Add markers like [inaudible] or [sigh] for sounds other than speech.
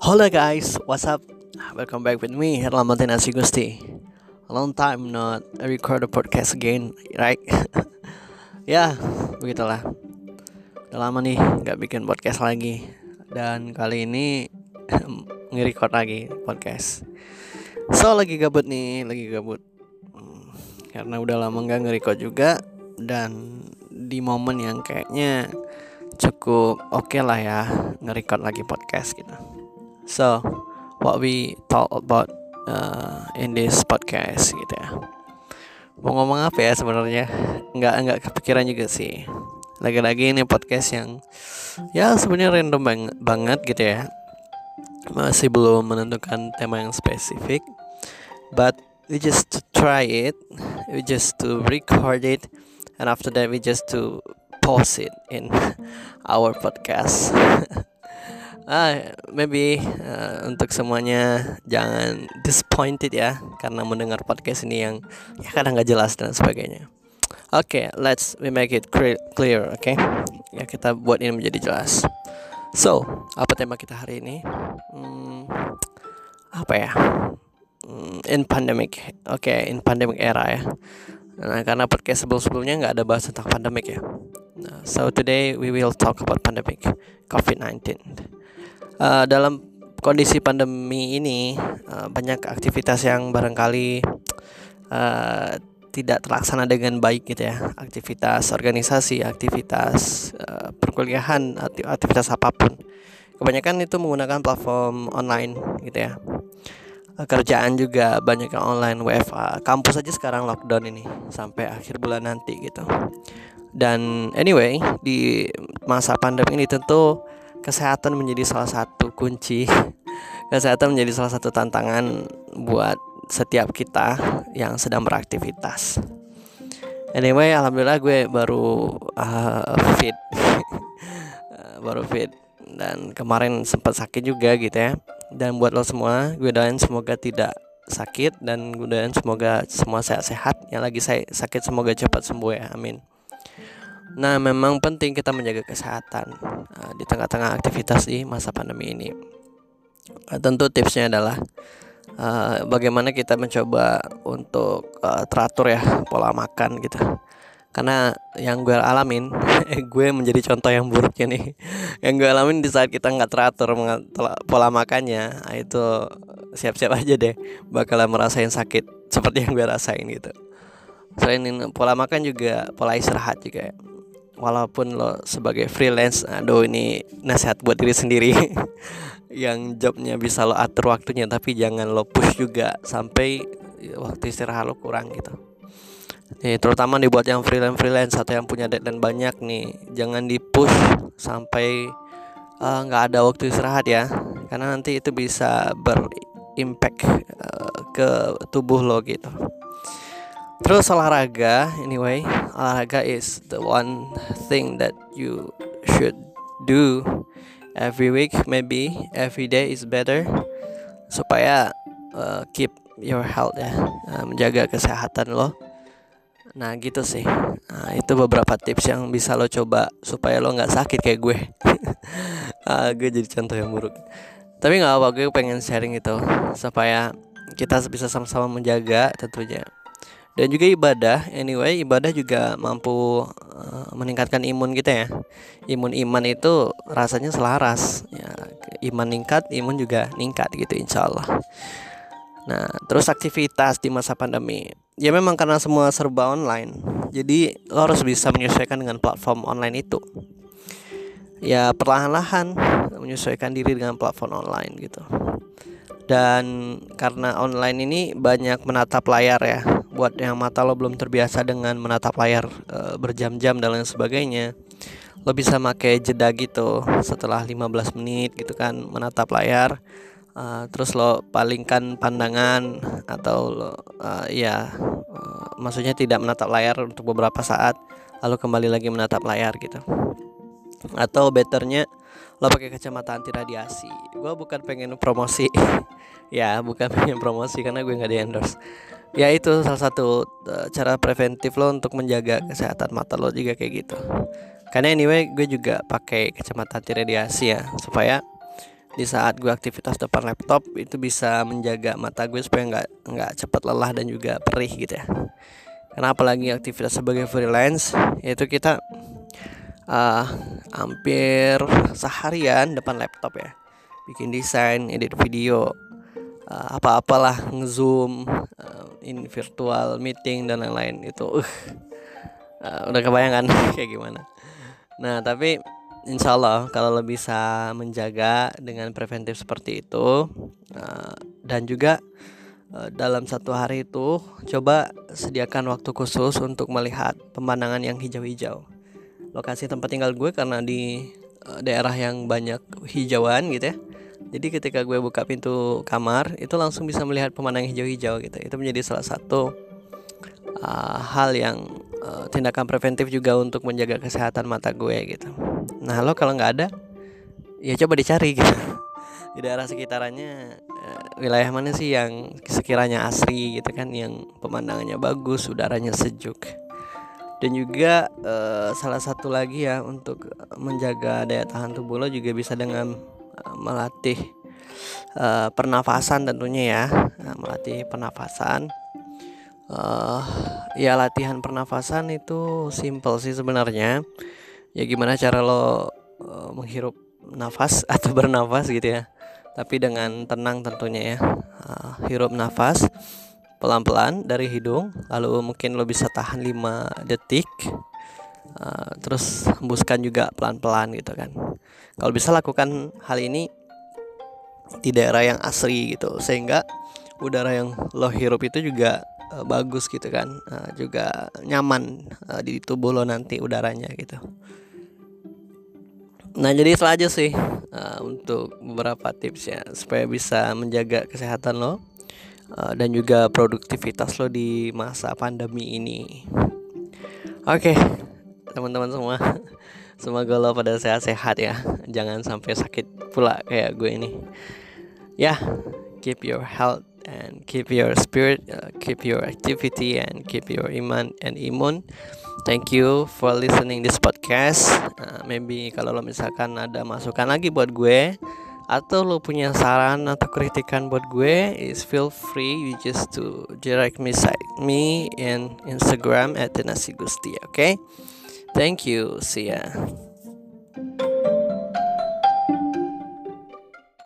Hola guys, what's up? Welcome back with me, Herlambante Nasi Gusti. A long time not record a podcast again, right? [laughs] ya, begitulah. Udah lama nih nggak bikin podcast lagi. Dan kali ini [clears throat] nge-record lagi podcast. So lagi gabut nih, lagi gabut. Hmm, karena udah lama nggak nge-record juga dan di momen yang kayaknya cukup oke okay lah ya nge-record lagi podcast gitu. So, what we talk about uh, in this podcast gitu ya. Mau ngomong apa ya sebenarnya? Nggak nggak kepikiran juga sih. Lagi-lagi ini podcast yang ya sebenarnya random bang banget gitu ya. Masih belum menentukan tema yang spesifik. But we just to try it. We just to record it and after that we just to post it in [laughs] our podcast. [laughs] ah maybe uh, untuk semuanya jangan disappointed ya karena mendengar podcast ini yang ya kadang nggak jelas dan sebagainya. Oke, okay, let's we make it clear, oke? Okay? Ya kita buat ini menjadi jelas. So, apa tema kita hari ini? Hmm, apa ya? Hmm, in pandemic, oke, okay, in pandemic era ya. Nah, karena podcast sebelum-sebelumnya nggak ada bahas tentang pandemic ya. Nah, so today we will talk about pandemic COVID-19 uh, dalam kondisi pandemi ini uh, banyak aktivitas yang barangkali uh, tidak terlaksana dengan baik gitu ya. Aktivitas organisasi aktivitas uh, perkuliahan aktivitas apa pun. Kebanyakan itu menggunakan platform online gitu ya. Kerjaan juga banyak yang online WFA kampus aja sekarang lockdown ini sampai akhir bulan nanti gitu. Dan anyway di masa pandemi ini tentu kesehatan menjadi salah satu kunci. [laughs] Kesehatan menjadi salah satu tantangan buat setiap kita yang sedang beraktivitas. Anyway alhamdulillah gue baru uh, fit. [laughs] Baru fit. Dan kemarin sempat sakit juga gitu ya. Dan buat lo semua gue doain semoga tidak sakit. Dan gue doain semoga semua sehat-sehat. Yang lagi saya sakit semoga cepat sembuh ya. Amin Nah, memang penting kita menjaga kesehatan uh, di tengah-tengah aktivitas di masa pandemi ini. Uh, tentu tipsnya adalah uh, bagaimana kita mencoba untuk uh, teratur ya pola makan gitu. Karena yang gue alamin, [laughs] gue menjadi contoh yang buruknya nih. [laughs] Yang gue alamin di saat kita nggak teratur pola makannya, nah itu siap-siap aja deh bakalan merasain sakit seperti yang gue rasain gitu. Selain pola makan juga pola istirahat juga ya walaupun lo sebagai freelance aduh ini nasihat buat diri sendiri. [laughs] Yang jobnya bisa lo atur waktunya tapi jangan lo push juga sampai waktu istirahat lo kurang gitu. Nih terutama dibuat yang freelance freelance atau yang punya deadline banyak nih jangan di push sampai eh, nggak uh, ada waktu istirahat ya. Karena nanti itu bisa berimpact uh, ke tubuh lo gitu Terus olahraga, anyway, olahraga is the one thing that you should do every week, maybe every day is better, supaya uh, keep your health ya, uh, menjaga kesehatan lo. Nah gitu sih, nah, itu beberapa tips yang bisa lo coba supaya lo nggak sakit kayak gue. uh, [laughs] gue jadi contoh yang buruk. Tapi nggak apa, gue pengen sharing itu supaya kita bisa sama-sama menjaga tentunya dan juga ibadah anyway ibadah juga mampu uh, meningkatkan imun kita ya. Imun iman itu rasanya selaras ya. Iman ningkat imun juga ningkat gitu insya Allah nah terus aktivitas di masa pandemi. Ya memang karena semua serba online jadi lo harus bisa menyesuaikan dengan platform online itu. Ya perlahan-lahan menyesuaikan diri dengan platform online gitu. Dan karena online ini banyak menatap layar ya buat yang mata lo belum terbiasa dengan menatap layar e, berjam-jam dan lain sebagainya lo bisa pakai jeda gitu setelah 15 menit gitu kan menatap layar e, terus lo palingkan pandangan atau lo e, ya e, maksudnya tidak menatap layar untuk beberapa saat lalu kembali lagi menatap layar gitu. Atau betternya lo pakai kacamata anti radiasi gue bukan pengen promosi. [laughs] Ya bukan pengen promosi karena gue nggak di endorse. Ya itu salah satu uh, cara preventif lo untuk menjaga kesehatan mata lo juga kayak gitu. Karena anyway gue juga pakai kacamata anti radiasi ya supaya di saat gue aktivitas depan laptop itu bisa menjaga mata gue supaya nggak nggak cepat lelah dan juga perih gitu ya. Karena apalagi aktivitas sebagai freelance itu kita uh, hampir seharian depan laptop ya. Bikin desain edit video uh, apa-apalah ngezoom uh, in virtual meeting dan lain-lain. Itu uh, uh, udah kebayang kan [laughs] kayak gimana. Nah tapi insya Allah kalau lo bisa menjaga dengan preventif seperti itu dan juga dalam satu hari itu coba sediakan waktu khusus untuk melihat pemandangan yang hijau-hijau lokasi tempat tinggal gue karena di uh, daerah yang banyak hijauan gitu ya. Jadi ketika gue buka pintu kamar itu langsung bisa melihat pemandangan hijau-hijau gitu. Itu menjadi salah satu uh, hal yang uh, tindakan preventif juga untuk menjaga kesehatan mata gue gitu. Nah lo kalau nggak ada ya coba dicari gitu. [laughs] Di daerah sekitarannya uh, wilayah mana sih yang sekiranya asri gitu kan yang pemandangannya bagus udaranya sejuk dan juga uh, salah satu lagi ya untuk menjaga daya tahan tubuh lo juga bisa dengan uh, melatih uh, pernafasan tentunya ya. Uh, melatih pernafasan. Uh, ya latihan pernafasan itu simple sih sebenarnya. Ya gimana cara lo uh, menghirup nafas [laughs] atau bernafas gitu ya. Tapi dengan tenang tentunya ya. Uh, hirup nafas pelan-pelan dari hidung lalu mungkin lo bisa tahan 5 detik. Uh, terus hembuskan juga pelan-pelan gitu kan. Kalau bisa lakukan hal ini di daerah yang asri gitu sehingga udara yang lo hirup itu juga uh, bagus gitu kan. Uh, juga nyaman uh, di tubuh lo nanti udaranya gitu. Nah jadi itu aja sih uh, untuk beberapa tips ya supaya bisa menjaga kesehatan lo uh, dan juga produktivitas lo di masa pandemi ini oke okay, teman-teman semua [laughs] semoga lo pada sehat-sehat ya jangan sampai sakit pula kayak gue ini ya yeah, keep your health and keep your spirit, uh, keep your activity, and keep your iman and imun. Thank you for listening this podcast. Uh, maybe kalau lo misalkan ada masukan lagi buat gue atau lo punya saran atau kritikan buat gue, is feel free you just to direct me side me in Instagram at Tenasi Gusti. Okay, thank you. See ya.